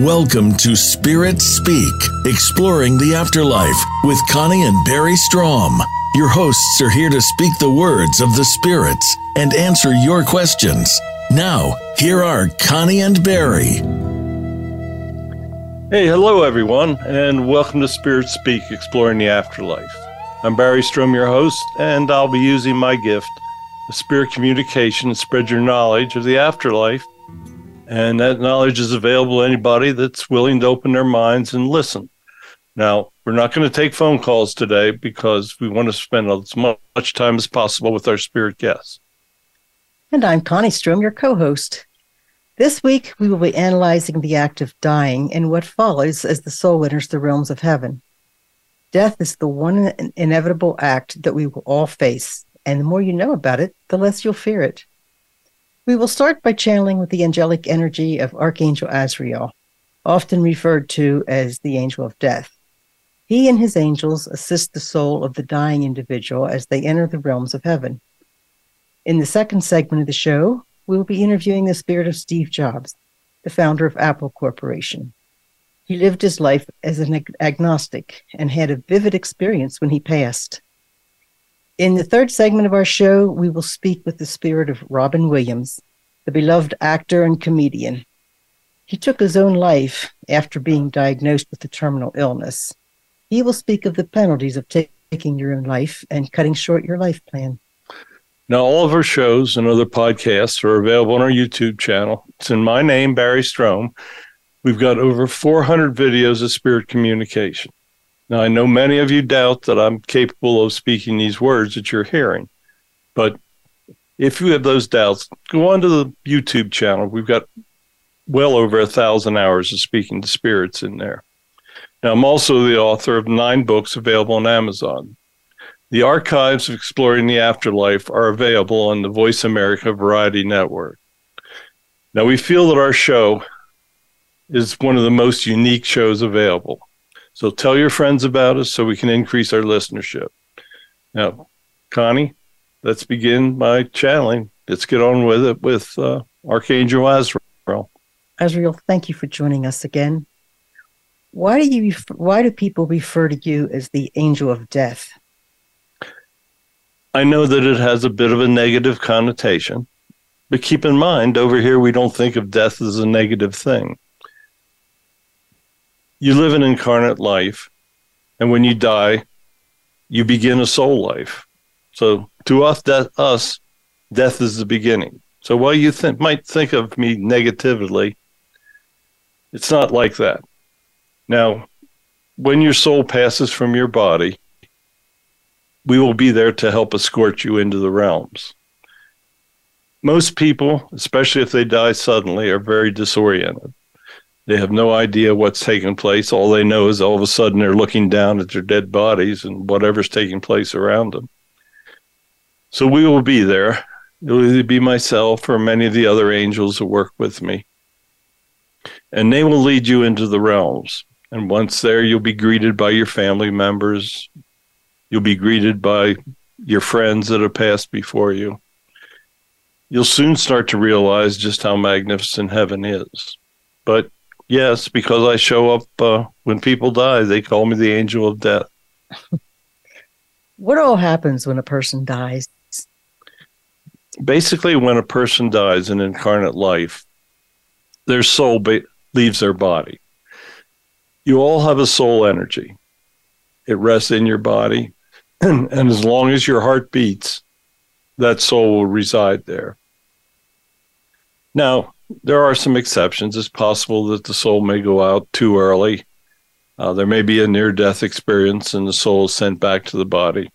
Welcome to Spirit Speak, exploring the afterlife with Connie and Barry Strohm. Your hosts are here to speak the words of the spirits and answer your questions. Now, here are Connie and Barry. Hey, hello everyone, and welcome to Spirit Speak, exploring the afterlife. I'm Barry Strohm, your host, and I'll be using my gift, spirit communication, to spread your knowledge of the afterlife and that knowledge is available to anybody that's willing to open their minds and listen. Now, we're not going to take phone calls today because we want to spend as much time as possible with our spirit guests. And I'm Connie Strohm, your co host. This week, we will be analyzing the act of dying and what follows as the soul enters the realms of heaven. Death is the one inevitable act that we will all face, and the more you know about it, the less you'll fear it. We will start by channeling with the angelic energy of Archangel Azrael, often referred to as the angel of death. He and his angels assist the soul of the dying individual as they enter the realms of heaven. In the second segment of the show, we will be interviewing the spirit of Steve Jobs, the founder of Apple Corporation. He lived his life as an agnostic and had a vivid experience when he passed. In the third segment of our show, we will speak with the spirit of Robin Williams, the beloved actor and comedian. He took his own life after being diagnosed with a terminal illness. He will speak of the penalties of taking your own life and cutting short your life plan. Now, all of our shows and other podcasts are available on our YouTube channel. It's in my name, Barry Strohm. We've got over 400 videos of spirit communication. Now, I know many of you doubt that I'm capable of speaking these words that you're hearing, but if you have those doubts, go onto the YouTube channel. We've got well over a thousand hours of speaking to spirits in there. Now, I'm also the author of nine books available on Amazon. The archives of Exploring the Afterlife are available on the Voice America Variety Network. Now, we feel that our show is one of the most unique shows available. So tell your friends about us so we can increase our listenership. Now, Connie, let's begin by channeling. Let's get on with it with uh, Archangel Azrael. Azrael, thank you for joining us again. Why do you why do people refer to you as the angel of death? I know that it has a bit of a negative connotation, but keep in mind over here we don't think of death as a negative thing you live an incarnate life, and when you die, you begin a soul life. So to us, death, us, death is the beginning. So while you think, might think of me negatively, it's not like that. Now, when your soul passes from your body, we will be there to help escort you into the realms. Most people, especially if they die suddenly, are very disoriented. They have no idea what's taking place. All they know is all of a sudden they're looking down at their dead bodies and whatever's taking place around them. So we will be there. It'll either be myself or many of the other angels who work with me. And they will lead you into the realms. And once there, you'll be greeted by your family members. You'll be greeted by your friends that have passed before you. You'll soon start to realize just how magnificent heaven is. But Yes, because I show up uh, when people die. They call me the angel of death. what all happens when a person dies? Basically, when a person dies in incarnate life, their soul ba- leaves their body. You all have a soul energy. It rests in your body, and, and as long as your heart beats, that soul will reside there. Now, there are some exceptions. It's possible that the soul may go out too early. Uh, there may be a near death experience and the soul is sent back to the body.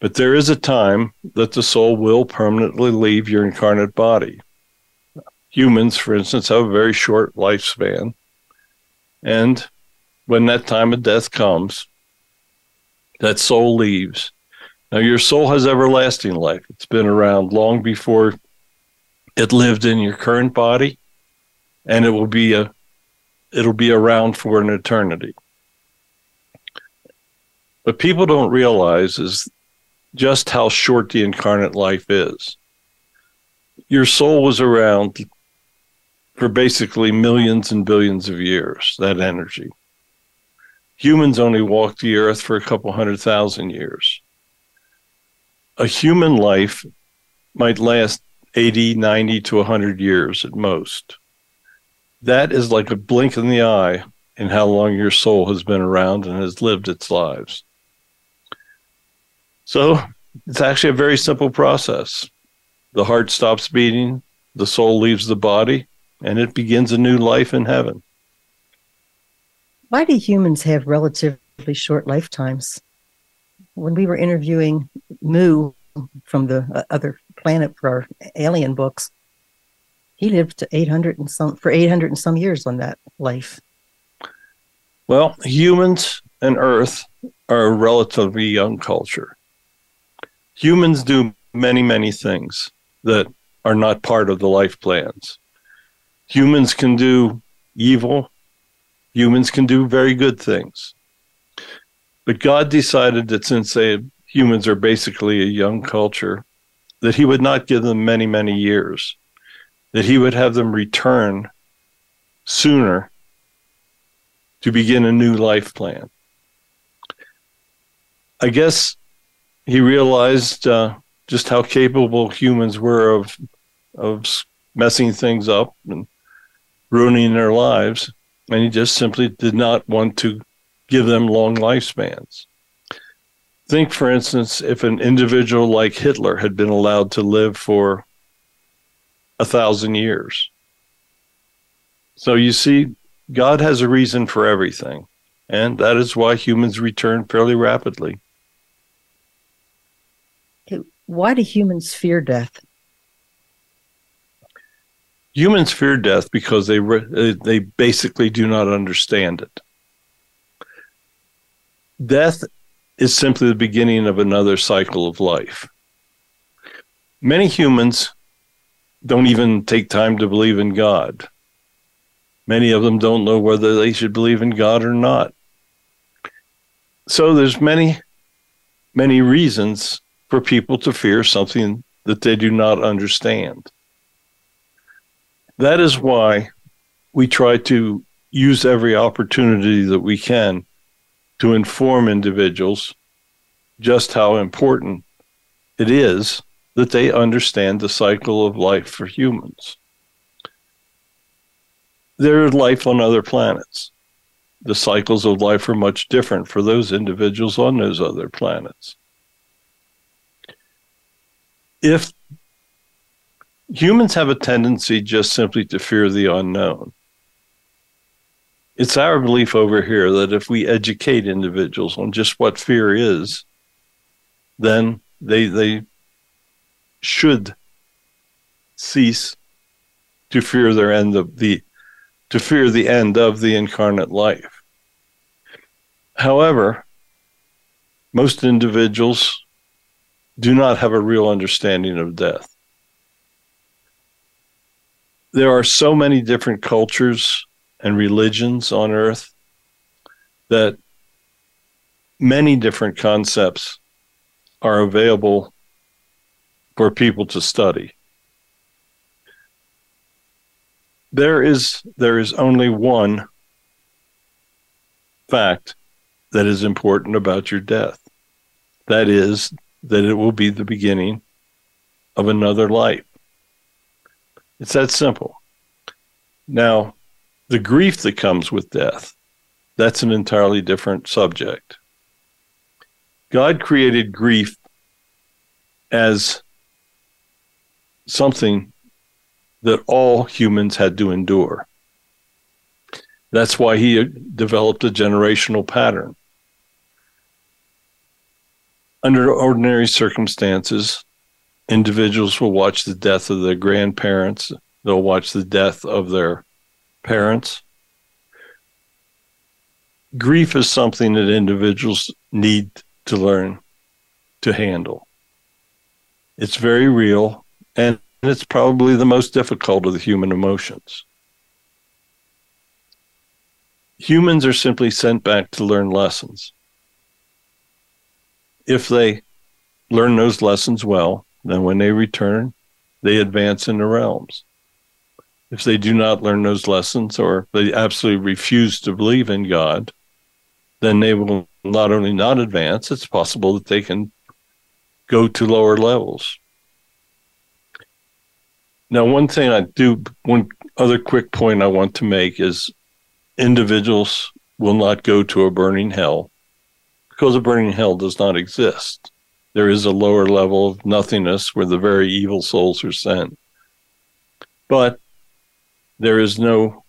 But there is a time that the soul will permanently leave your incarnate body. Humans, for instance, have a very short lifespan. And when that time of death comes, that soul leaves. Now, your soul has everlasting life. It's been around long before it lived in your current body and it will be a it'll be around for an eternity what people don't realize is just how short the incarnate life is your soul was around for basically millions and billions of years, that energy. Humans only walk the earth for a couple hundred thousand years. A human life might last 80, 90 to 100 years at most. That is like a blink in the eye in how long your soul has been around and has lived its lives. So it's actually a very simple process. The heart stops beating, the soul leaves the body, and it begins a new life in heaven. Why do humans have relatively short lifetimes? When we were interviewing Moo from the uh, other planet for our alien books, he lived to 800 and some for 800 and some years on that life. Well, humans and Earth are a relatively young culture. Humans do many, many things that are not part of the life plans. Humans can do evil, humans can do very good things. But God decided that since they, humans are basically a young culture, that He would not give them many, many years, that He would have them return sooner to begin a new life plan. I guess he realized uh, just how capable humans were of of messing things up and ruining their lives, and he just simply did not want to give them long lifespans. Think, for instance, if an individual like Hitler had been allowed to live for a thousand years. So you see, God has a reason for everything, and that is why humans return fairly rapidly. Why do humans fear death? Humans fear death because they they basically do not understand it. Death is simply the beginning of another cycle of life. Many humans don't even take time to believe in God. Many of them don't know whether they should believe in God or not. So there's many, many reasons for people to fear something that they do not understand. That is why we try to use every opportunity that we can to inform individuals just how important it is that they understand the cycle of life for humans there is life on other planets. The cycles of life are much different for those individuals on those other planets. If humans have a tendency just simply to fear the unknown, it's our belief over here that if we educate individuals on just what fear is, then they they should cease to fear their end of the to fear the end of the incarnate life. However, most individuals do not have a real understanding of death. There are so many different cultures and religions on earth that many different concepts are available for people to study. there is there is only one fact that is important about your death. That is that it will be the beginning of another life. It's that simple. Now, the grief that comes with death, that's an entirely different subject. God created grief as something that all humans had to endure. That's why he developed a generational pattern. Under ordinary circumstances, individuals will watch the death of their grandparents, they'll watch the death of their parents. Grief is something that individuals need to learn to handle. It's very real and it's probably the most difficult of the human emotions. Humans are simply sent back to learn lessons. If they learn those lessons well, then when they return, they advance in the realms. If they do not learn those lessons or they absolutely refuse to believe in God, then they will not only not advance, it's possible that they can go to lower levels. Now, one thing I do, one other quick point I want to make is individuals will not go to a burning hell because a burning hell does not exist. There is a lower level of nothingness where the very evil souls are sent. But there is no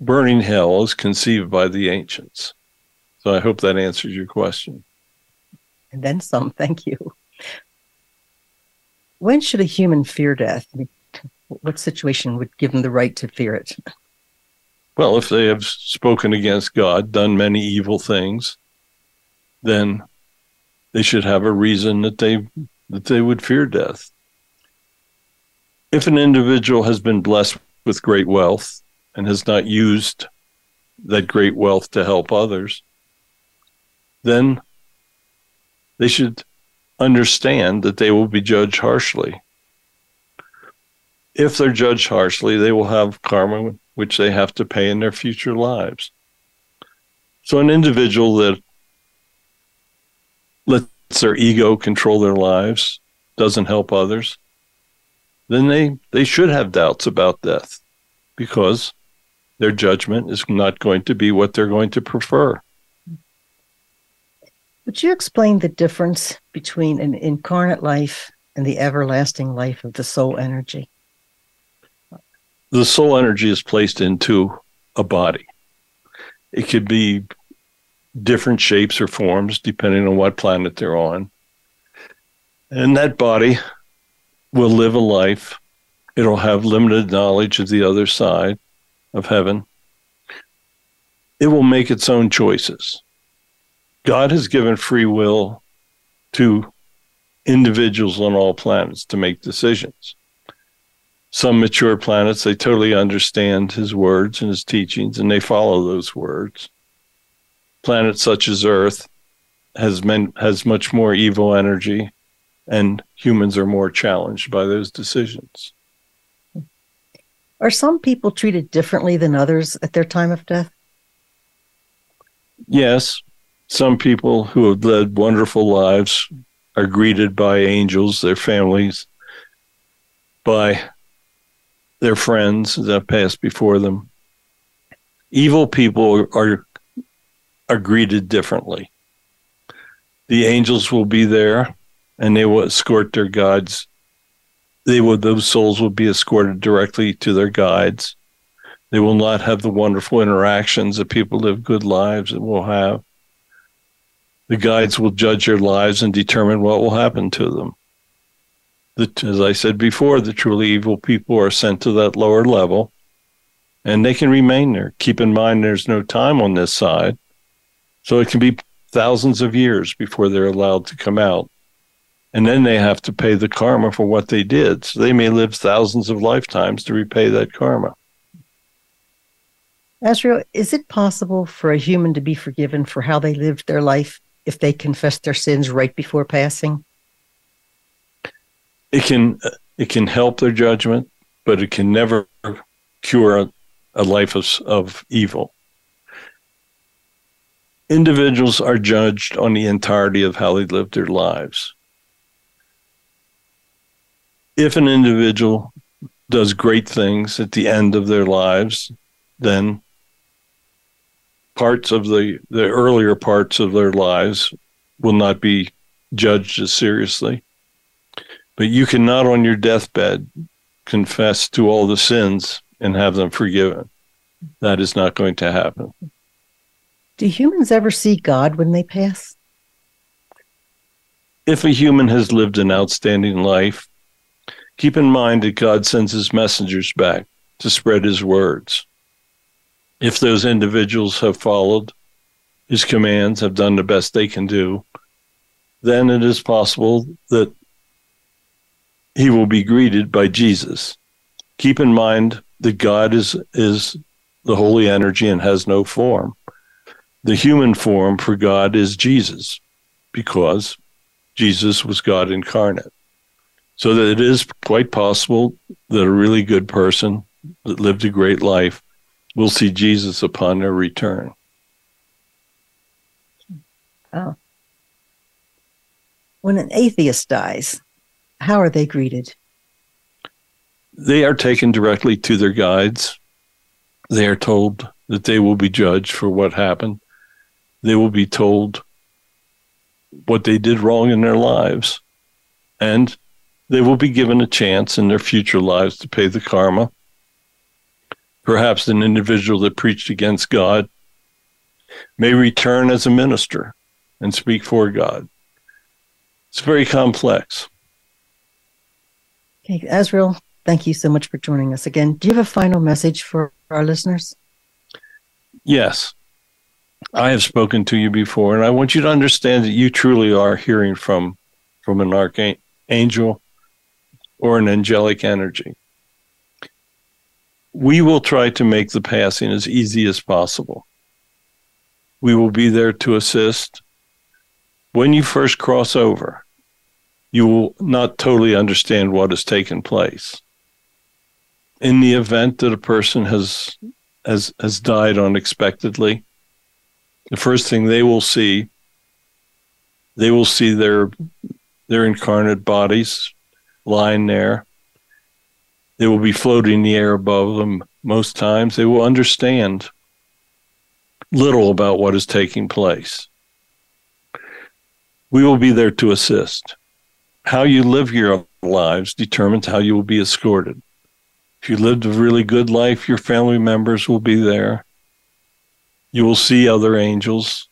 burning hell as conceived by the ancients. So I hope that answers your question. And then some. Thank you. When should a human fear death? What situation would give them the right to fear it? Well, if they have spoken against God, done many evil things, then they should have a reason that they that they would fear death. If an individual has been blessed with great wealth and has not used that great wealth to help others, then they should understand that they will be judged harshly. If they're judged harshly, they will have karma which they have to pay in their future lives. So, an individual that lets their ego control their lives, doesn't help others, then they, they should have doubts about death because their judgment is not going to be what they're going to prefer. Would you explain the difference between an incarnate life and the everlasting life of the soul energy? The soul energy is placed into a body. It could be different shapes or forms depending on what planet they're on. And that body will live a life. It'll have limited knowledge of the other side of heaven. It will make its own choices. God has given free will to individuals on all planets to make decisions. Some mature planets, they totally understand his words and his teachings and they follow those words. Planets such as Earth has men, has much more evil energy and humans are more challenged by those decisions. Are some people treated differently than others at their time of death? Yes, some people who have led wonderful lives are greeted by angels, their families, by their friends that passed before them. Evil people are are greeted differently. The angels will be there and they will escort their guides. They will those souls will be escorted directly to their guides. They will not have the wonderful interactions that people live good lives and will have. The guides will judge their lives and determine what will happen to them. The, as I said before, the truly evil people are sent to that lower level and they can remain there. Keep in mind there's no time on this side. So it can be thousands of years before they're allowed to come out. And then they have to pay the karma for what they did. So they may live thousands of lifetimes to repay that karma. Azrael, is it possible for a human to be forgiven for how they lived their life if they confess their sins right before passing? It can it can help their judgment, but it can never cure a, a life of, of evil. Individuals are judged on the entirety of how they lived their lives. If an individual does great things at the end of their lives, then parts of the, the earlier parts of their lives will not be judged as seriously. But you cannot, on your deathbed, confess to all the sins and have them forgiven. That is not going to happen. Do humans ever see God when they pass? If a human has lived an outstanding life, keep in mind that God sends his messengers back to spread his words if those individuals have followed his commands, have done the best they can do, then it is possible that he will be greeted by Jesus. Keep in mind that God is, is the holy energy and has no form. The human form for God is Jesus, because Jesus was God incarnate. So that it is quite possible that a really good person that lived a great life will see Jesus upon their return. Oh. When an atheist dies, how are they greeted? They are taken directly to their guides. They are told that they will be judged for what happened. They will be told what they did wrong in their lives. And they will be given a chance in their future lives to pay the karma. Perhaps an individual that preached against God may return as a minister and speak for God. It's very complex. Okay, Azrael, thank you so much for joining us again. Do you have a final message for our listeners? Yes. I have spoken to you before, and I want you to understand that you truly are hearing from from an archangel or an angelic energy. We will try to make the passing as easy as possible. We will be there to assist. When you first cross over, you will not totally understand what has taken place. In the event that a person has has has died unexpectedly, the first thing they will see they will see their their incarnate bodies lying there. They will be floating in the air above them most times. They will understand little about what is taking place. We will be there to assist. How you live your lives determines how you will be escorted. If you lived a really good life, your family members will be there. You will see other angels.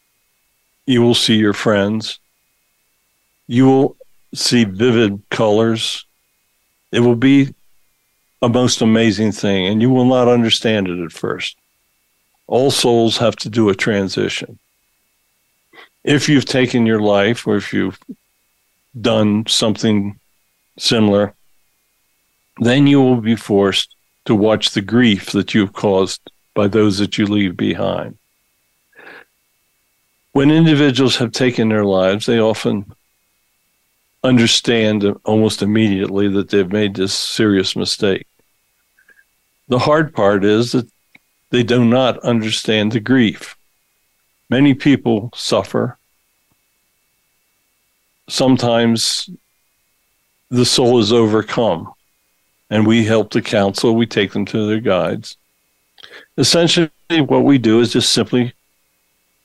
You will see your friends. You will see vivid colors. It will be a most amazing thing, and you will not understand it at first. All souls have to do a transition. If you've taken your life or if you've done something similar, then you will be forced to watch the grief that you've caused by those that you leave behind. When individuals have taken their lives, they often understand almost immediately that they've made this serious mistake. The hard part is that they do not understand the grief. Many people suffer. Sometimes the soul is overcome, and we help to counsel. We take them to their guides. Essentially, what we do is just simply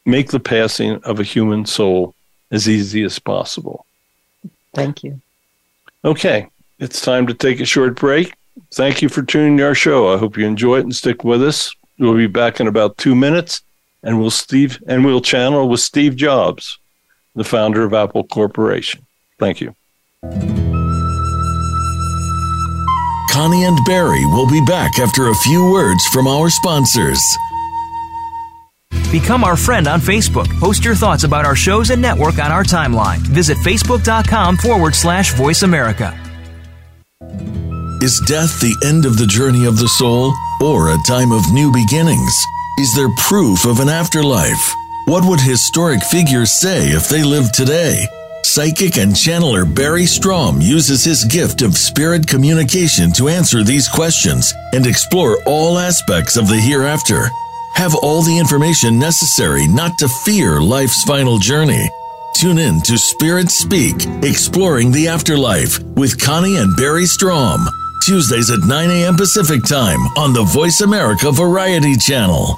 make the passing of a human soul as easy as possible. Thank you. Okay, it's time to take a short break. Thank you for tuning to our show. I hope you enjoy it and stick with us. We'll be back in about two minutes, and we'll Steve and we'll channel with Steve Jobs, the founder of Apple Corporation. Thank you. Connie and Barry will be back after a few words from our sponsors. Become our friend on Facebook. Post your thoughts about our shows and network on our timeline. Visit facebook.com forward slash voice America. Is death the end of the journey of the soul or a time of new beginnings? Is there proof of an afterlife? What would historic figures say if they lived today? Psychic and channeler Barry Strohm uses his gift of spirit communication to answer these questions and explore all aspects of the hereafter. Have all the information necessary not to fear life's final journey. Tune in to Spirit Speak, Exploring the Afterlife with Connie and Barry Strohm. Tuesdays at 9 a.m. Pacific Time on the Voice America Variety Channel.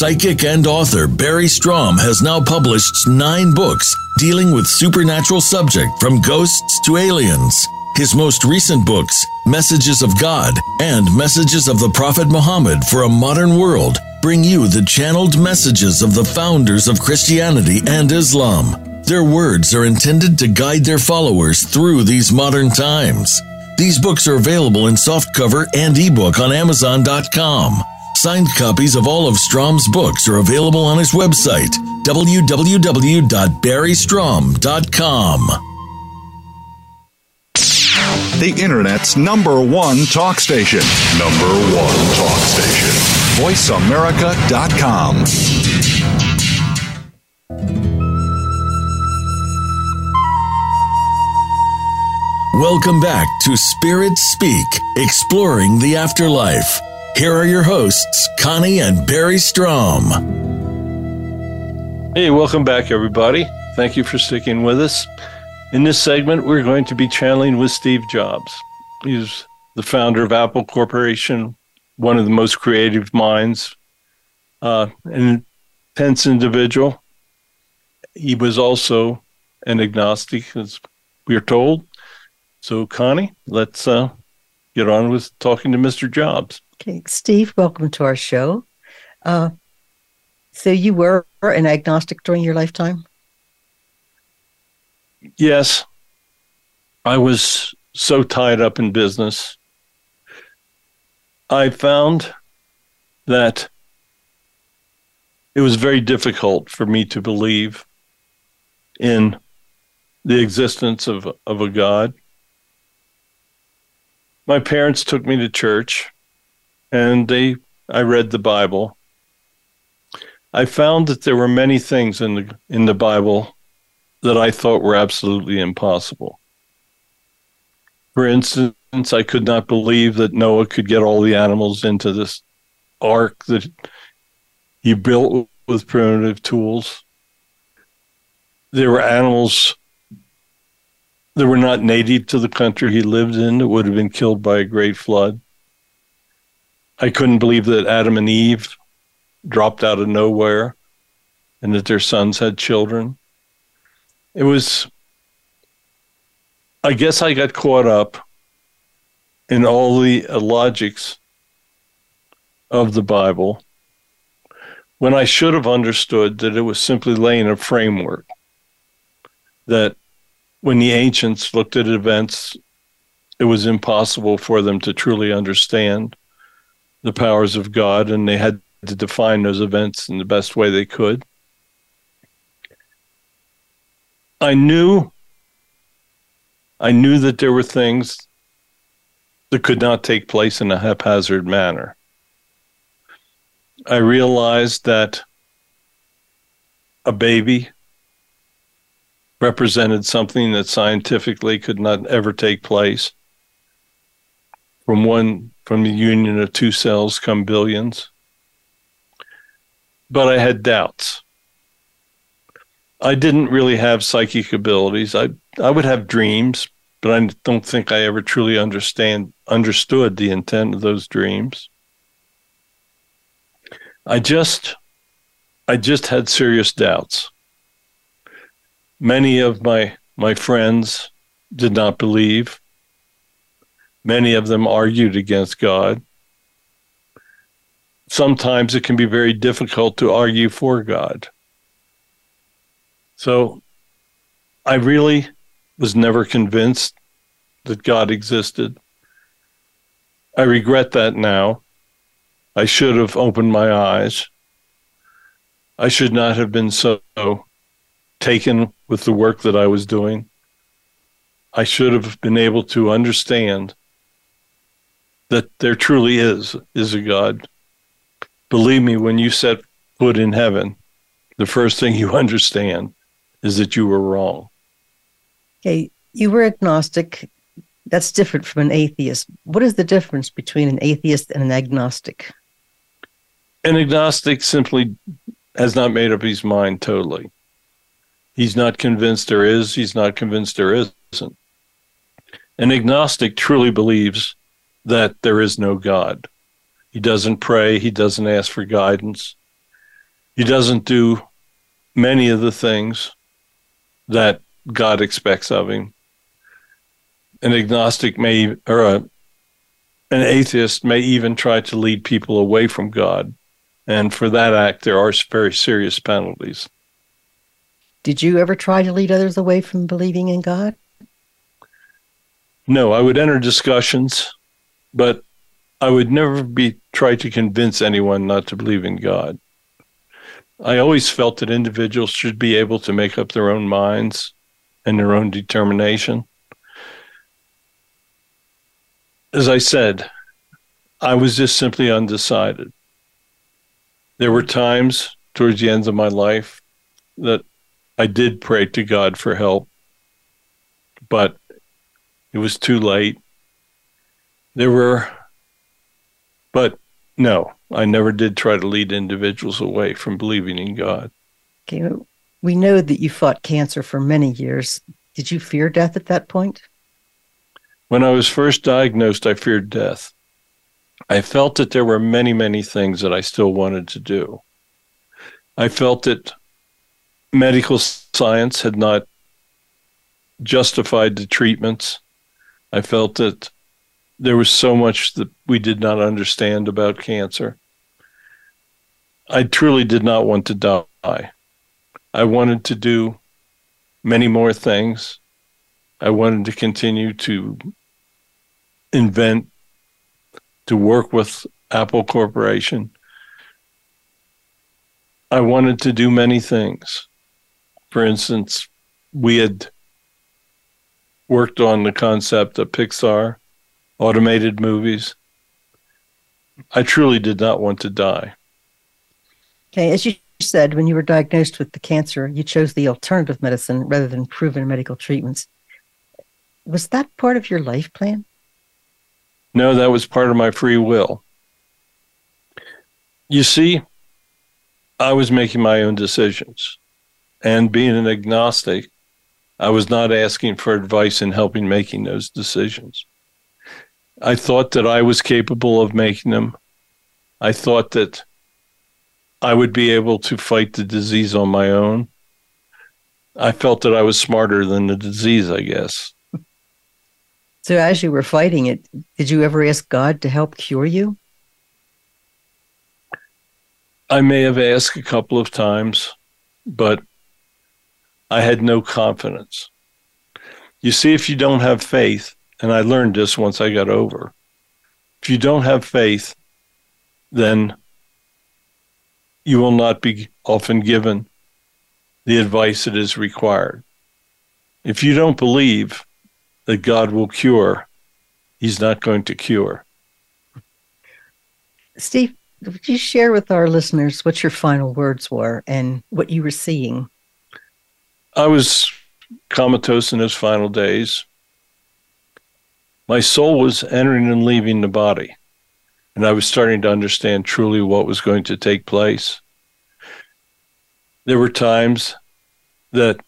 Psychic and author Barry Strohm has now published nine books dealing with supernatural subject from ghosts to aliens. His most recent books, Messages of God and Messages of the Prophet Muhammad for a Modern World, bring you the channeled messages of the founders of Christianity and Islam. Their words are intended to guide their followers through these modern times. These books are available in softcover and ebook on Amazon.com. Signed copies of all of Strohm's books are available on his website, www.barrystrohm.com. The Internet's number one talk station. Number one talk station. VoiceAmerica.com. Welcome back to Spirit Speak, exploring the afterlife. Here are your hosts, Connie and Barry Strohm. Hey, welcome back, everybody. Thank you for sticking with us. In this segment, we're going to be channeling with Steve Jobs. He's the founder of Apple Corporation, one of the most creative minds, uh, an intense individual. He was also an agnostic, as we're told. So, Connie, let's uh, get on with talking to Mr. Jobs. Okay, Steve, welcome to our show. Uh, so, you were an agnostic during your lifetime? Yes. I was so tied up in business. I found that it was very difficult for me to believe in the existence of, of a God. My parents took me to church and they I read the Bible. I found that there were many things in the in the Bible that I thought were absolutely impossible. For instance, I could not believe that Noah could get all the animals into this ark that he built with primitive tools. There were animals that were not native to the country he lived in that would have been killed by a great flood. I couldn't believe that Adam and Eve dropped out of nowhere and that their sons had children it was I guess I got caught up in all the logics of the Bible when I should have understood that it was simply laying a framework. That when the ancients looked at events, it was impossible for them to truly understand the powers of God, and they had to define those events in the best way they could. I knew I knew that there were things that could not take place in a haphazard manner. I realized that a baby represented something that scientifically could not ever take place. From one from the union of two cells come billions. But I had doubts. I didn't really have psychic abilities. I I would have dreams, but I don't think I ever truly understand understood the intent of those dreams. I just I just had serious doubts. Many of my my friends did not believe. Many of them argued against God. Sometimes it can be very difficult to argue for God. So I really was never convinced that God existed. I regret that now. I should have opened my eyes. I should not have been so taken with the work that I was doing. I should have been able to understand that there truly is is a God. Believe me, when you set foot in heaven, the first thing you understand is that you were wrong. Okay, you were agnostic. That's different from an atheist. What is the difference between an atheist and an agnostic? An agnostic simply has not made up his mind totally. He's not convinced there is, he's not convinced there isn't. An agnostic truly believes that there is no God. He doesn't pray, he doesn't ask for guidance, he doesn't do many of the things that God expects of him. An agnostic may, or a, an atheist may even try to lead people away from God. And for that act, there are very serious penalties. Did you ever try to lead others away from believing in God? No, I would enter discussions, but I would never be try to convince anyone not to believe in God. I always felt that individuals should be able to make up their own minds and their own determination. As I said, I was just simply undecided. There were times towards the end of my life that I did pray to God for help, but it was too late. There were, but no, I never did try to lead individuals away from believing in God. Okay, we know that you fought cancer for many years. Did you fear death at that point? When I was first diagnosed, I feared death. I felt that there were many, many things that I still wanted to do. I felt that medical science had not justified the treatments. I felt that there was so much that we did not understand about cancer. I truly did not want to die. I wanted to do many more things. I wanted to continue to invent, to work with Apple Corporation. I wanted to do many things. For instance, we had worked on the concept of Pixar, automated movies. I truly did not want to die. Okay, as you said, when you were diagnosed with the cancer, you chose the alternative medicine rather than proven medical treatments. Was that part of your life plan? No, that was part of my free will. You see, I was making my own decisions. And being an agnostic, I was not asking for advice in helping making those decisions. I thought that I was capable of making them. I thought that I would be able to fight the disease on my own. I felt that I was smarter than the disease, I guess. So, as you were fighting it, did you ever ask God to help cure you? I may have asked a couple of times, but I had no confidence. You see, if you don't have faith, and I learned this once I got over, if you don't have faith, then you will not be often given the advice that is required. If you don't believe that God will cure, He's not going to cure. Steve, would you share with our listeners what your final words were and what you were seeing? I was comatose in his final days. My soul was entering and leaving the body, and I was starting to understand truly what was going to take place. There were times that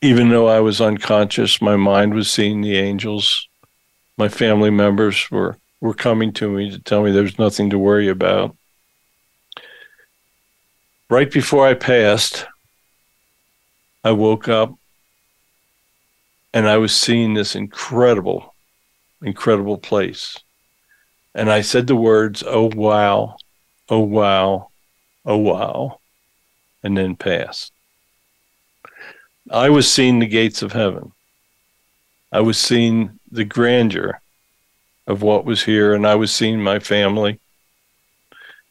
even though I was unconscious, my mind was seeing the angels. My family members were were coming to me to tell me there's nothing to worry about. Right before I passed, I woke up and I was seeing this incredible, incredible place. And I said the words, oh, wow, oh, wow, oh, wow, and then passed. I was seeing the gates of heaven. I was seeing the grandeur of what was here, and I was seeing my family.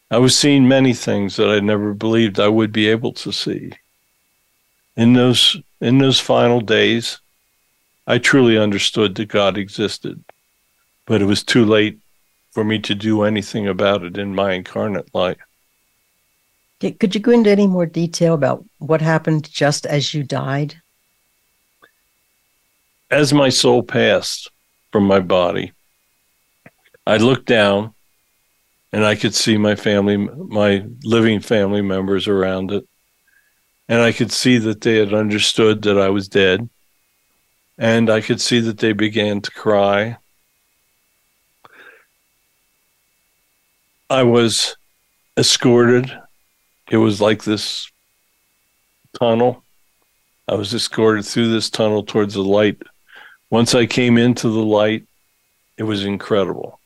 I was seeing many things that I never believed I would be able to see. In those in those final days, I truly understood that God existed, but it was too late for me to do anything about it in my incarnate life. Could you go into any more detail about what happened just as you died? As my soul passed from my body, I looked down and I could see my family, my living family members around it. And I could see that they had understood that I was dead. And I could see that they began to cry. I was escorted. It was like this tunnel. I was escorted through this tunnel towards the light. Once I came into the light, it was incredible.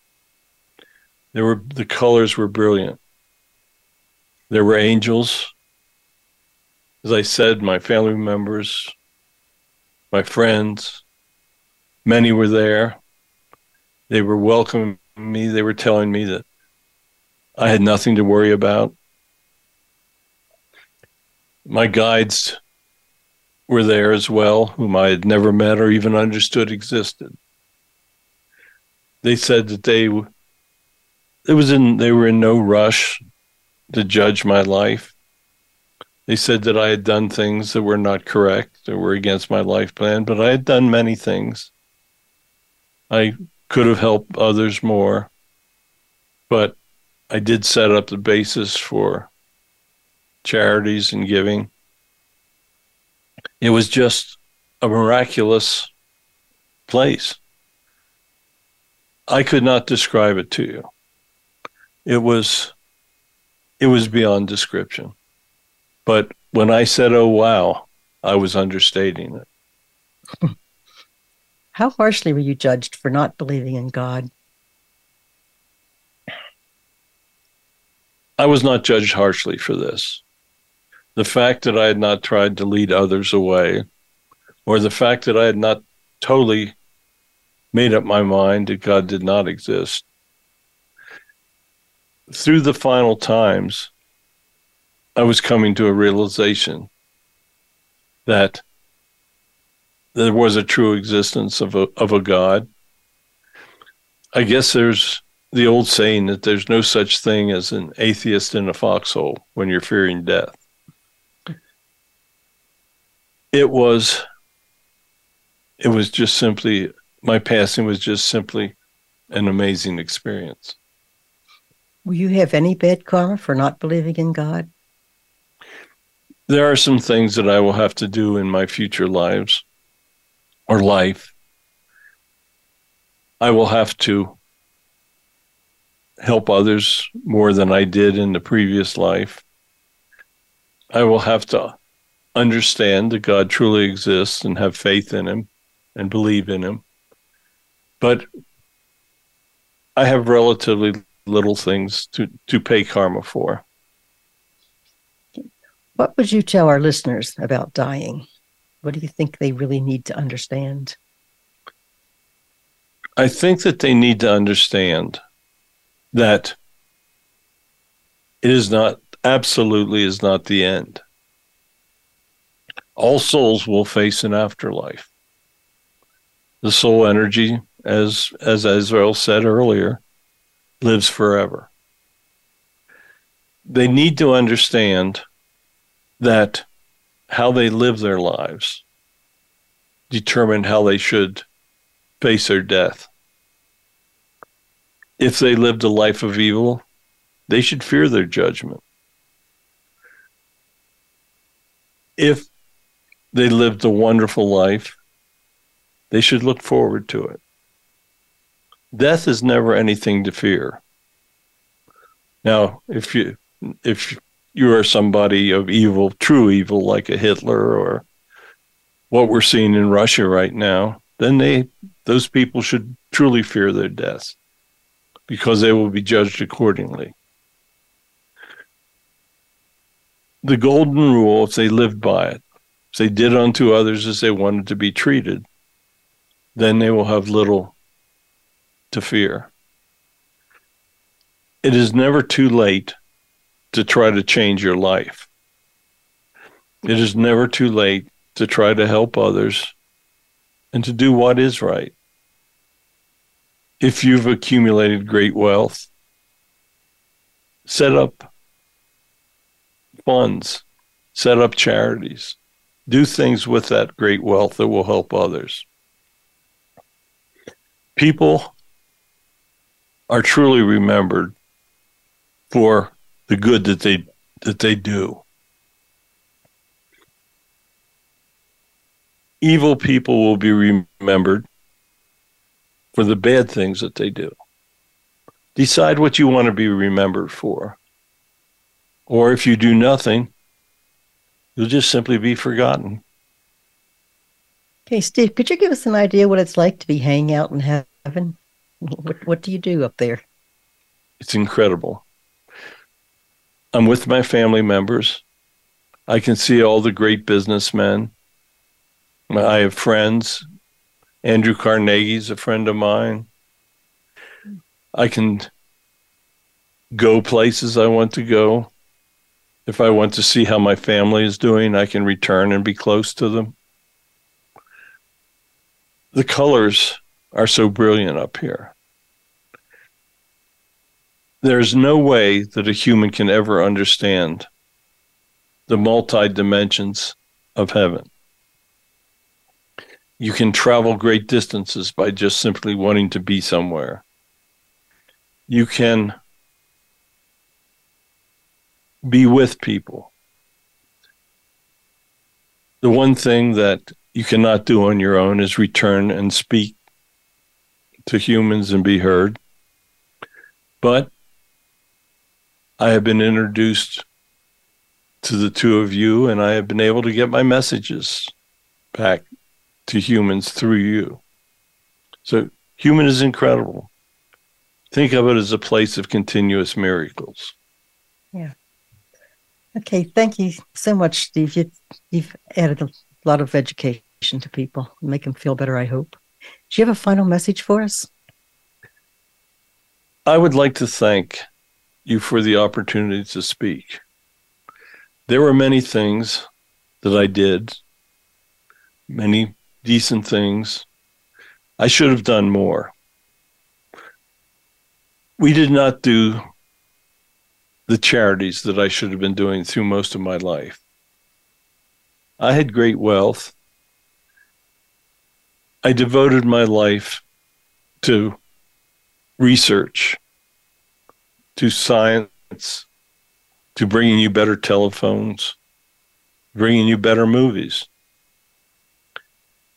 There were the colors were brilliant. There were angels. as I said, my family members, my friends, many were there. They were welcoming me. They were telling me that I had nothing to worry about. My guides were there as well, whom I had never met or even understood existed. They said that they it was in they were in no rush to judge my life. They said that I had done things that were not correct, that were against my life plan, but I had done many things. I could have helped others more, but I did set up the basis for charities and giving. It was just a miraculous place. I could not describe it to you. It was it was beyond description. But when I said, oh, wow, I was understating it. How harshly were you judged for not believing in God? I was not judged harshly for this. The fact that I had not tried to lead others away, or the fact that I had not totally made up my mind that God did not exist. Through the final times, I was coming to a realization that there was a true existence of a of a God. I guess there's the old saying that there's no such thing as an atheist in a foxhole when you're fearing death. It was it was just simply my passing was just simply an amazing experience. Will you have any bad karma for not believing in God? there are some things that I will have to do in my future lives or life. I will have to help others more than I did in the previous life. I will have to understand that God truly exists and have faith in Him and believe in Him. But I have relatively little things to, to pay karma for. What would you tell our listeners about dying? What do you think they really need to understand? I think that they need to understand that it is not absolutely is not the end. All souls will face an afterlife. The soul energy, as as Azrael said earlier, lives forever. They need to understand that how they live their lives determine how they should face their death. If they lived a life of evil, they should fear their judgment. If they lived a wonderful life, they should look forward to it. Death is never anything to fear. Now, if you if you are somebody of evil, true evil, like a Hitler or what we're seeing in Russia right now, then they those people should truly fear their deaths because they will be judged accordingly. The golden rule, if they lived by it, if they did unto others as they wanted to be treated, then they will have little to fear. It is never too late to try to change your life. It is never too late to try to help others and to do what is right. If you've accumulated great wealth, set up funds, set up charities, do things with that great wealth that will help others. People are truly remembered for the good that they that they do. Evil people will be remembered for the bad things that they do. Decide what you want to be remembered for. Or if you do nothing, you'll just simply be forgotten. Okay, Steve, could you give us an idea what it's like to be hanging out in heaven? What, what do you do up there? It's incredible. I'm with my family members. I can see all the great businessmen. I have friends. Andrew Carnegie's a friend of mine. I can go places I want to go. If I want to see how my family is doing, I can return and be close to them. The colors are so brilliant up here. There's no way that a human can ever understand the multi dimensions of heaven. You can travel great distances by just simply wanting to be somewhere. You can be with people. The one thing that you cannot do on your own is return and speak to humans and be heard. But I have been introduced to the two of you, and I have been able to get my messages back to humans through you. So, human is incredible. Think of it as a place of continuous miracles. Yeah. Okay. Thank you so much, Steve. You, you've added a lot of education to people, make them feel better, I hope. Do you have a final message for us? I would like to thank you for the opportunity to speak. There were many things that I did, many decent things. I should have done more. We did not do the charities that I should have been doing through most of my life. I had great wealth. I devoted my life to research, to science, to bringing you better telephones, bringing you better movies.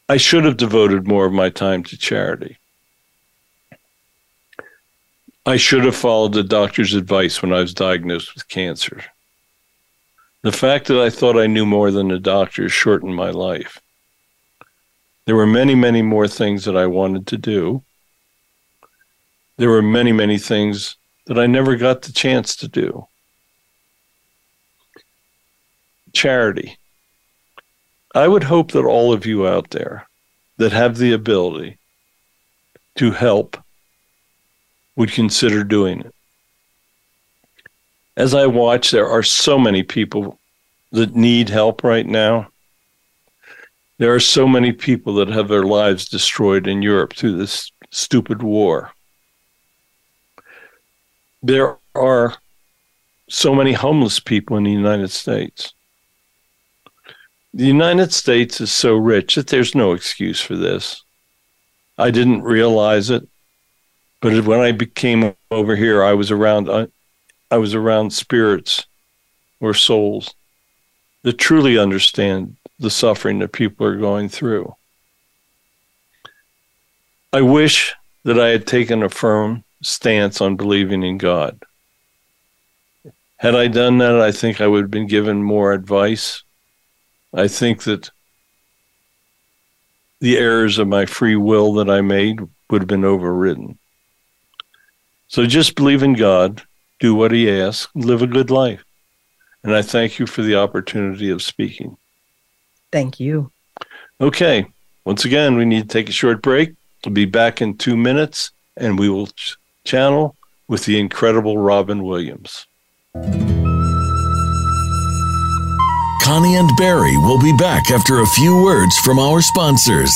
I should have devoted more of my time to charity. I should have followed the doctor's advice when I was diagnosed with cancer. The fact that I thought I knew more than the doctor shortened my life. There were many, many more things that I wanted to do. There were many, many things that I never got the chance to do. charity. I would hope that all of you out there that have the ability to help would consider doing it. As I watch, there are so many people that need help right now. There are so many people that have their lives destroyed in Europe through this stupid war. There are so many homeless people in the United States. The United States is so rich that there's no excuse for this. I didn't realize it, but when I became over here, I was around I, I was around spirits or souls that truly understand the suffering that people are going through. I wish that I had taken a firm stance on believing in God. Had I done that, I think I would have been given more advice I think that the errors of my free will that I made would have been overridden. So just believe in God, do what He asks, live a good life. And I thank you for the opportunity of speaking. Thank you. Okay. Once again, we need to take a short break. We'll be back in two minutes and we will ch- channel with the incredible Robin Williams. Connie and Barry will be back after a few words from our sponsors.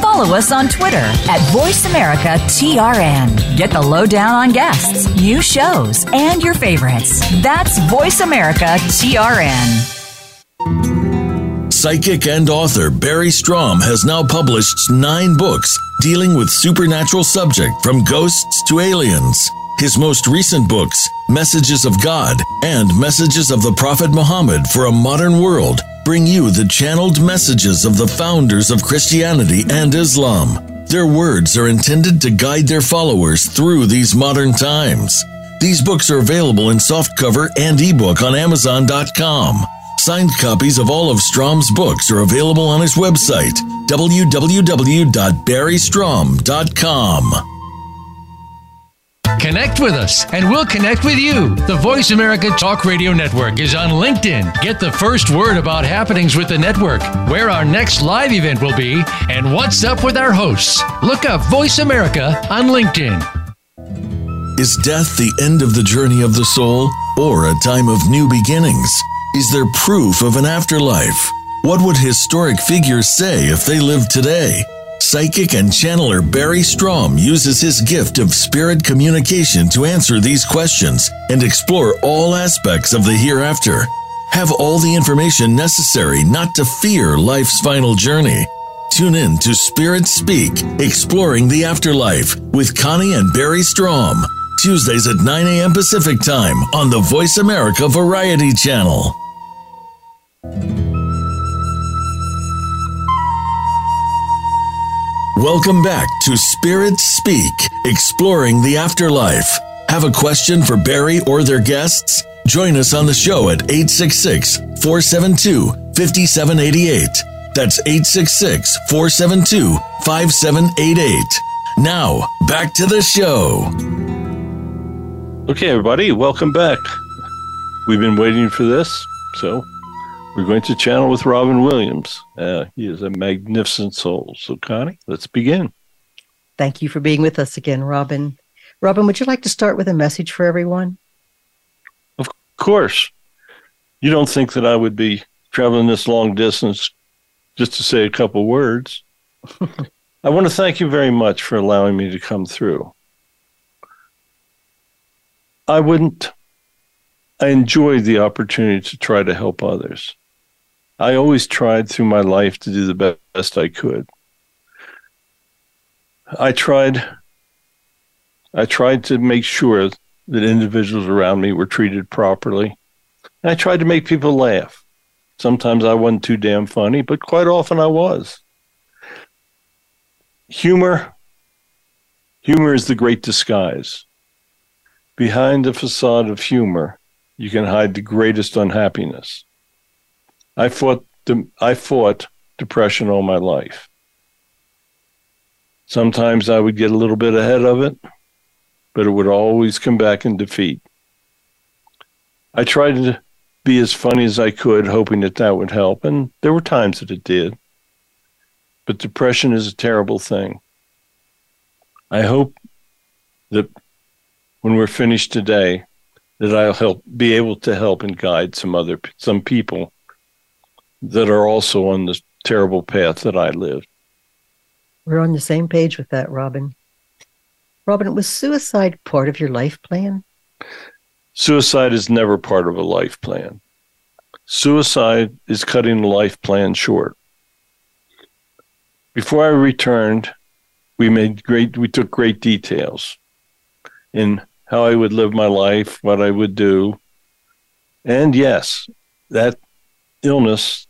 Follow us on Twitter at VoiceAmericaTRN. Get the lowdown on guests, new shows, and your favorites. That's VoiceAmericaTRN. Psychic and author Barry Strohm has now published nine books dealing with supernatural subject from ghosts to aliens. His most recent books, Messages of God and Messages of the Prophet Muhammad for a Modern World, bring you the channeled messages of the founders of Christianity and Islam. Their words are intended to guide their followers through these modern times. These books are available in softcover and ebook on Amazon.com. Signed copies of all of Strohm's books are available on his website, www.barrystrohm.com. Connect with us, and we'll connect with you. The Voice America Talk Radio Network is on LinkedIn. Get the first word about happenings with the network, where our next live event will be, and what's up with our hosts. Look up Voice America on LinkedIn. Is death the end of the journey of the soul or a time of new beginnings? Is there proof of an afterlife? What would historic figures say if they lived today? Psychic and channeler Barry Strohm uses his gift of spirit communication to answer these questions and explore all aspects of the hereafter. Have all the information necessary not to fear life's final journey. Tune in to Spirit Speak, Exploring the Afterlife with Connie and Barry Strohm. Tuesdays at 9 a.m. Pacific Time on the Voice America Variety Channel. Welcome back to Spirit Speak, Exploring the Afterlife. Have a question for Barry or their guests? Join us on the show at 866 472 5788. That's 866 472 5788. Now, back to the show. Okay, everybody, welcome back. We've been waiting for this, so we're going to channel with Robin Williams. Uh, he is a magnificent soul. So, Connie, let's begin. Thank you for being with us again, Robin. Robin, would you like to start with a message for everyone? Of course. You don't think that I would be traveling this long distance just to say a couple words. I want to thank you very much for allowing me to come through. I wouldn't, I enjoyed the opportunity to try to help others. I always tried through my life to do the best I could. I tried I tried to make sure that individuals around me were treated properly. And I tried to make people laugh. Sometimes I wasn't too damn funny, but quite often I was. Humor humor is the great disguise. Behind the facade of humor, you can hide the greatest unhappiness. I fought I fought depression all my life. Sometimes I would get a little bit ahead of it, but it would always come back in defeat. I tried to be as funny as I could, hoping that that would help, and there were times that it did. But depression is a terrible thing. I hope that when we're finished today, that I'll help be able to help and guide some other some people that are also on the terrible path that I lived. We're on the same page with that, Robin. Robin, was suicide part of your life plan? Suicide is never part of a life plan. Suicide is cutting a life plan short. Before I returned, we made great we took great details in how I would live my life, what I would do. And yes, that illness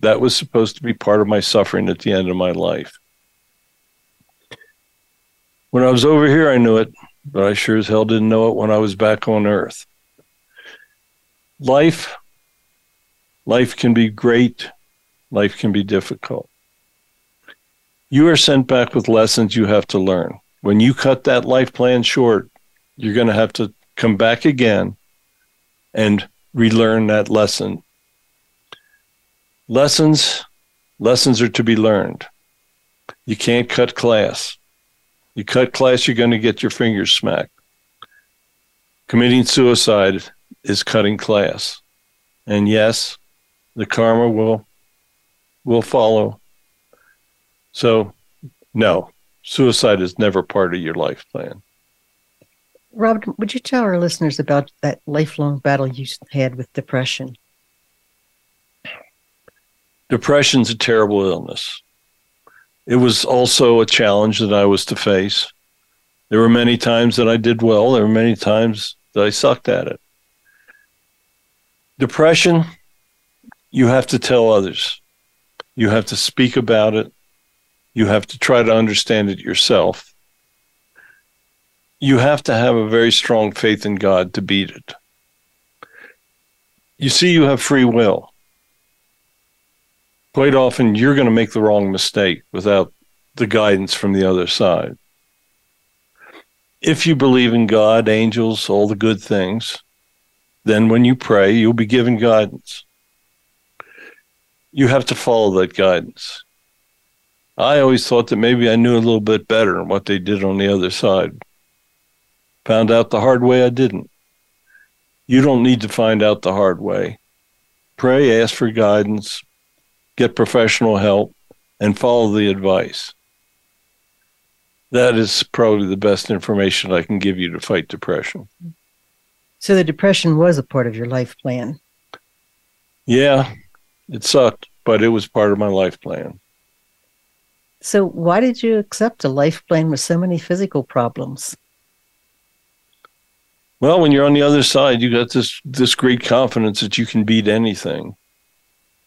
that was supposed to be part of my suffering at the end of my life. When I was over here, I knew it, but I sure as hell didn't know it when I was back on earth. Life, life can be great, life can be difficult. You are sent back with lessons you have to learn. When you cut that life plan short, you're going to have to come back again and relearn that lesson lessons lessons are to be learned. You can't cut class. You cut class you're going to get your fingers smacked. Committing suicide is cutting class. And yes the karma will will follow. So no suicide is never part of your life plan. Robert would you tell our listeners about that lifelong battle you had with depression Depression's a terrible illness. It was also a challenge that I was to face. There were many times that I did well, there were many times that I sucked at it. Depression, you have to tell others. You have to speak about it. You have to try to understand it yourself. You have to have a very strong faith in God to beat it. You see, you have free will quite often you're going to make the wrong mistake without the guidance from the other side. if you believe in God, angels, all the good things, then when you pray, you'll be given guidance. You have to follow that guidance. I always thought that maybe I knew a little bit better what they did on the other side. Found out the hard way I didn't. You don't need to find out the hard way. Pray, ask for guidance, get professional help, and follow the advice. That is probably the best information I can give you to fight depression. So the depression was a part of your life plan. Yeah, it sucked, but it was part of my life plan. So why did you accept a life plan with so many physical problems? Well, when you're on the other side, you got this this great confidence that you can beat anything.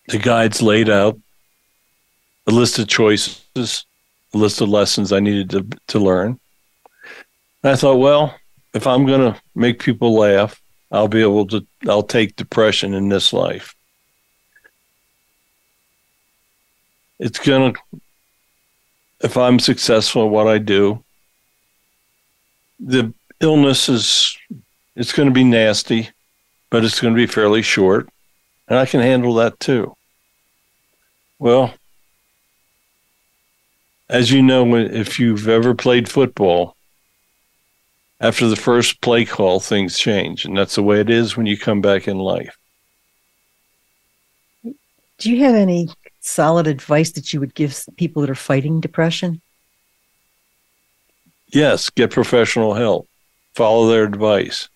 The guides laid out a list of choices, a list of lessons I needed to to learn. And I thought, well, if I'm going to make people laugh, I'll be able to I'll take depression in this life. It's going to if I'm successful at what I do, the illness is it's going to be nasty, but it's going to be fairly short, and I can handle that too. Well, as you know, if you've ever played football, after the first play call, things change, and that's the way it is when you come back in life. Do you have any solid advice that you would give people that are fighting depression? Yes, get professional help. Follow their advice.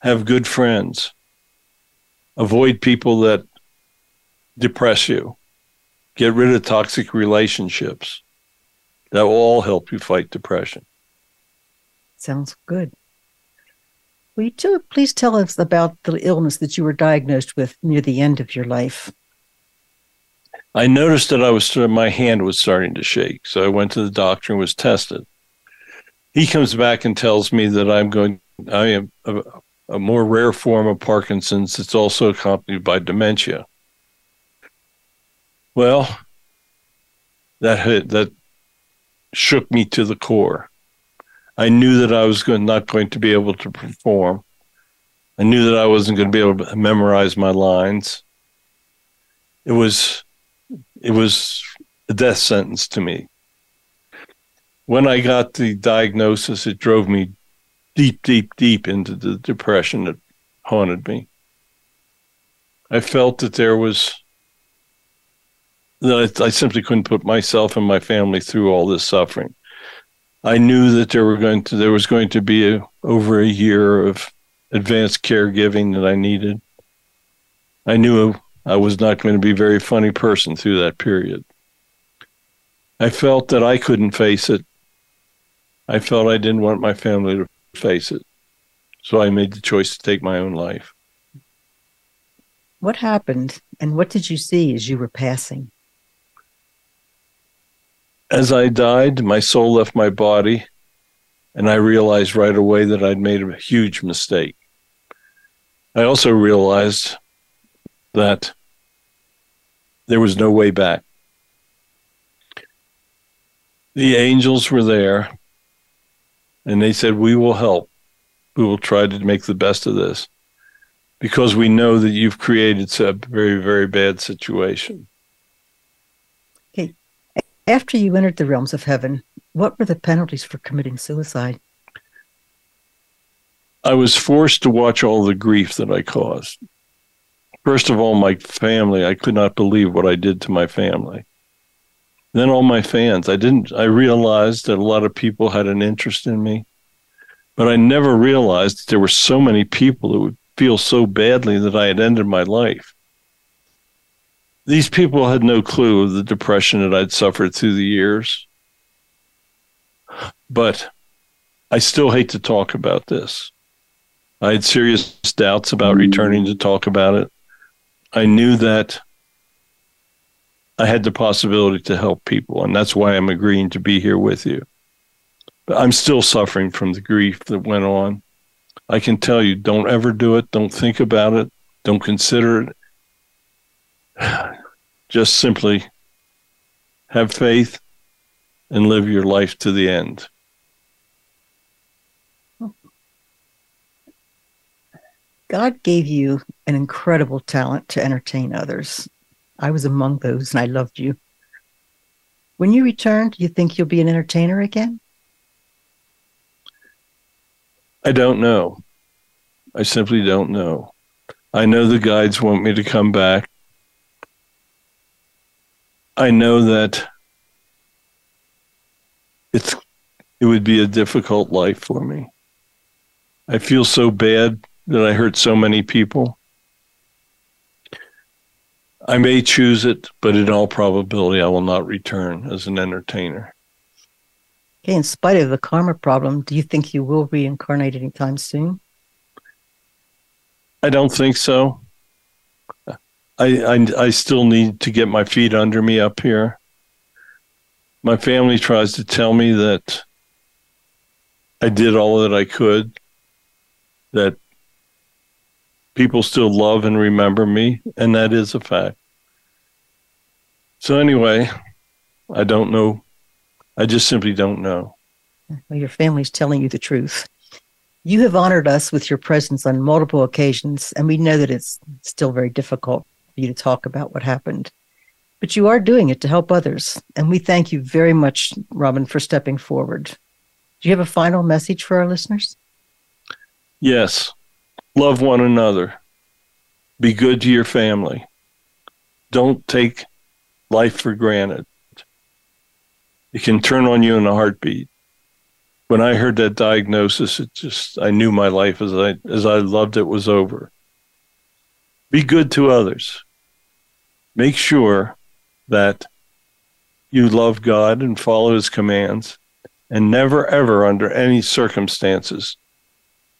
Have good friends. Avoid people that depress you. Get rid of toxic relationships. That will all help you fight depression. Sounds good. Will you please tell us about the illness that you were diagnosed with near the end of your life? I noticed that I was my hand was starting to shake, so I went to the doctor and was tested. He comes back and tells me that I'm going. I am a, a more rare form of Parkinson's. It's also accompanied by dementia. Well, that hit, that shook me to the core. I knew that I was going, not going to be able to perform. I knew that I wasn't going to be able to memorize my lines. It was it was a death sentence to me. When I got the diagnosis, it drove me deep, deep, deep into the depression that haunted me. I felt that there was that I simply couldn't put myself and my family through all this suffering. I knew that there were going to there was going to be a, over a year of advanced caregiving that I needed. I knew I was not going to be a very funny person through that period. I felt that I couldn't face it. I felt I didn't want my family to face it. So I made the choice to take my own life. What happened and what did you see as you were passing? As I died, my soul left my body, and I realized right away that I'd made a huge mistake. I also realized that there was no way back. The angels were there and they said, We will help. We will try to make the best of this because we know that you've created a very, very bad situation. After you entered the realms of heaven, what were the penalties for committing suicide? I was forced to watch all the grief that I caused. First of all, my family. I could not believe what I did to my family. Then all my fans. I didn't. I realized that a lot of people had an interest in me, but I never realized that there were so many people that would feel so badly that I had ended my life. These people had no clue of the depression that I'd suffered through the years. But I still hate to talk about this. I had serious doubts about returning to talk about it. I knew that I had the possibility to help people, and that's why I'm agreeing to be here with you. But I'm still suffering from the grief that went on. I can tell you, don't ever do it. Don't think about it. Don't consider it. Just simply have faith and live your life to the end. God gave you an incredible talent to entertain others. I was among those and I loved you. When you return, do you think you'll be an entertainer again? I don't know. I simply don't know. I know the guides want me to come back. I know that it's it would be a difficult life for me. I feel so bad that I hurt so many people. I may choose it, but in all probability, I will not return as an entertainer. Okay, in spite of the karma problem, do you think you will reincarnate anytime soon? I don't think so. I, I, I still need to get my feet under me up here. My family tries to tell me that I did all that I could, that people still love and remember me, and that is a fact. So, anyway, I don't know. I just simply don't know. Well, your family's telling you the truth. You have honored us with your presence on multiple occasions, and we know that it's still very difficult for you to talk about what happened. But you are doing it to help others, and we thank you very much, Robin, for stepping forward. Do you have a final message for our listeners? Yes love one another, be good to your family. Don't take life for granted. It can turn on you in a heartbeat. When I heard that diagnosis, it just I knew my life as I as I loved it was over. Be good to others. Make sure that you love God and follow his commands and never ever under any circumstances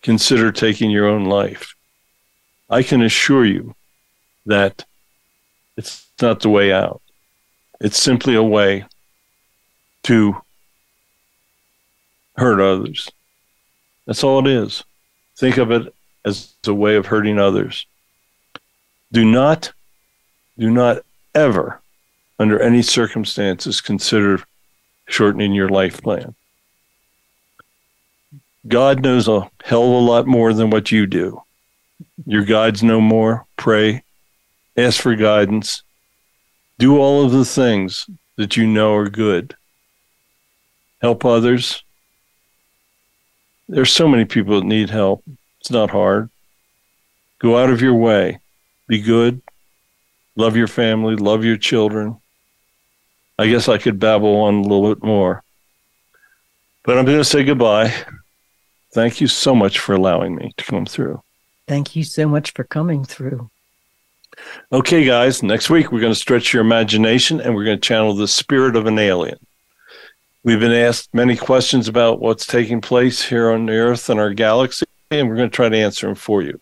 consider taking your own life. I can assure you that it's not the way out. It's simply a way to hurt others. That's all it is. Think of it as a way of hurting others. Do not, do not ever, under any circumstances, consider shortening your life plan. God knows a hell of a lot more than what you do. Your guides know more. Pray, ask for guidance, do all of the things that you know are good. Help others. There's so many people that need help. It's not hard. Go out of your way. Be good. Love your family. Love your children. I guess I could babble on a little bit more. But I'm going to say goodbye. Thank you so much for allowing me to come through. Thank you so much for coming through. Okay, guys, next week we're going to stretch your imagination and we're going to channel the spirit of an alien. We've been asked many questions about what's taking place here on the Earth and our galaxy, and we're going to try to answer them for you.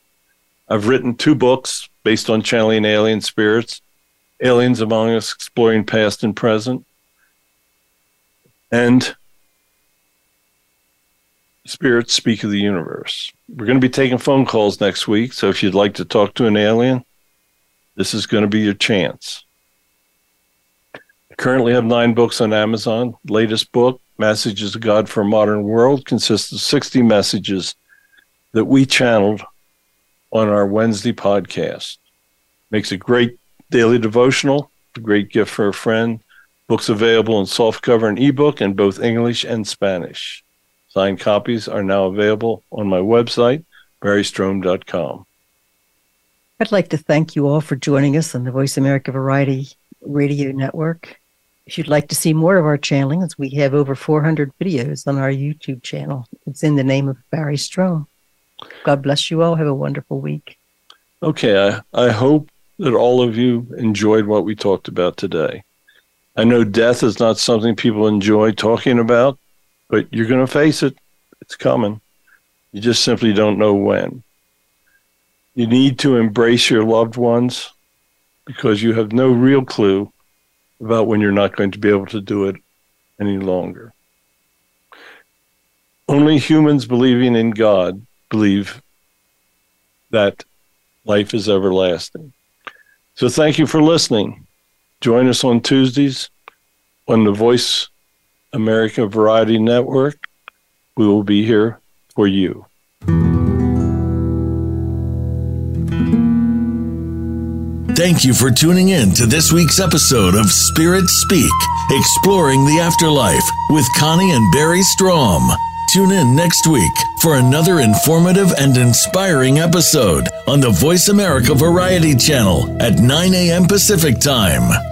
I've written two books based on channeling alien spirits Aliens Among Us, Exploring Past and Present. And spirits speak of the universe. We're going to be taking phone calls next week. So if you'd like to talk to an alien, this is going to be your chance. I currently have nine books on Amazon. Latest book, Messages of God for a Modern World, consists of 60 messages that we channeled on our Wednesday podcast. Makes a great daily devotional, a great gift for a friend. Books available in softcover and ebook in both English and Spanish. Signed copies are now available on my website, barrystrohm.com. I'd like to thank you all for joining us on the Voice America Variety Radio Network. If you'd like to see more of our channelings, we have over 400 videos on our YouTube channel. It's in the name of Barry Strohm. God bless you all. Have a wonderful week. Okay, I, I hope that all of you enjoyed what we talked about today. I know death is not something people enjoy talking about, but you're going to face it. It's coming. You just simply don't know when. You need to embrace your loved ones because you have no real clue about when you're not going to be able to do it any longer. Only humans believing in God believe that life is everlasting. So thank you for listening. Join us on Tuesdays on the Voice America Variety Network. We will be here for you. Thank you for tuning in to this week's episode of Spirit Speak, exploring the afterlife with Connie and Barry Strohm. Tune in next week for another informative and inspiring episode on the Voice America Variety Channel at 9 a.m. Pacific Time.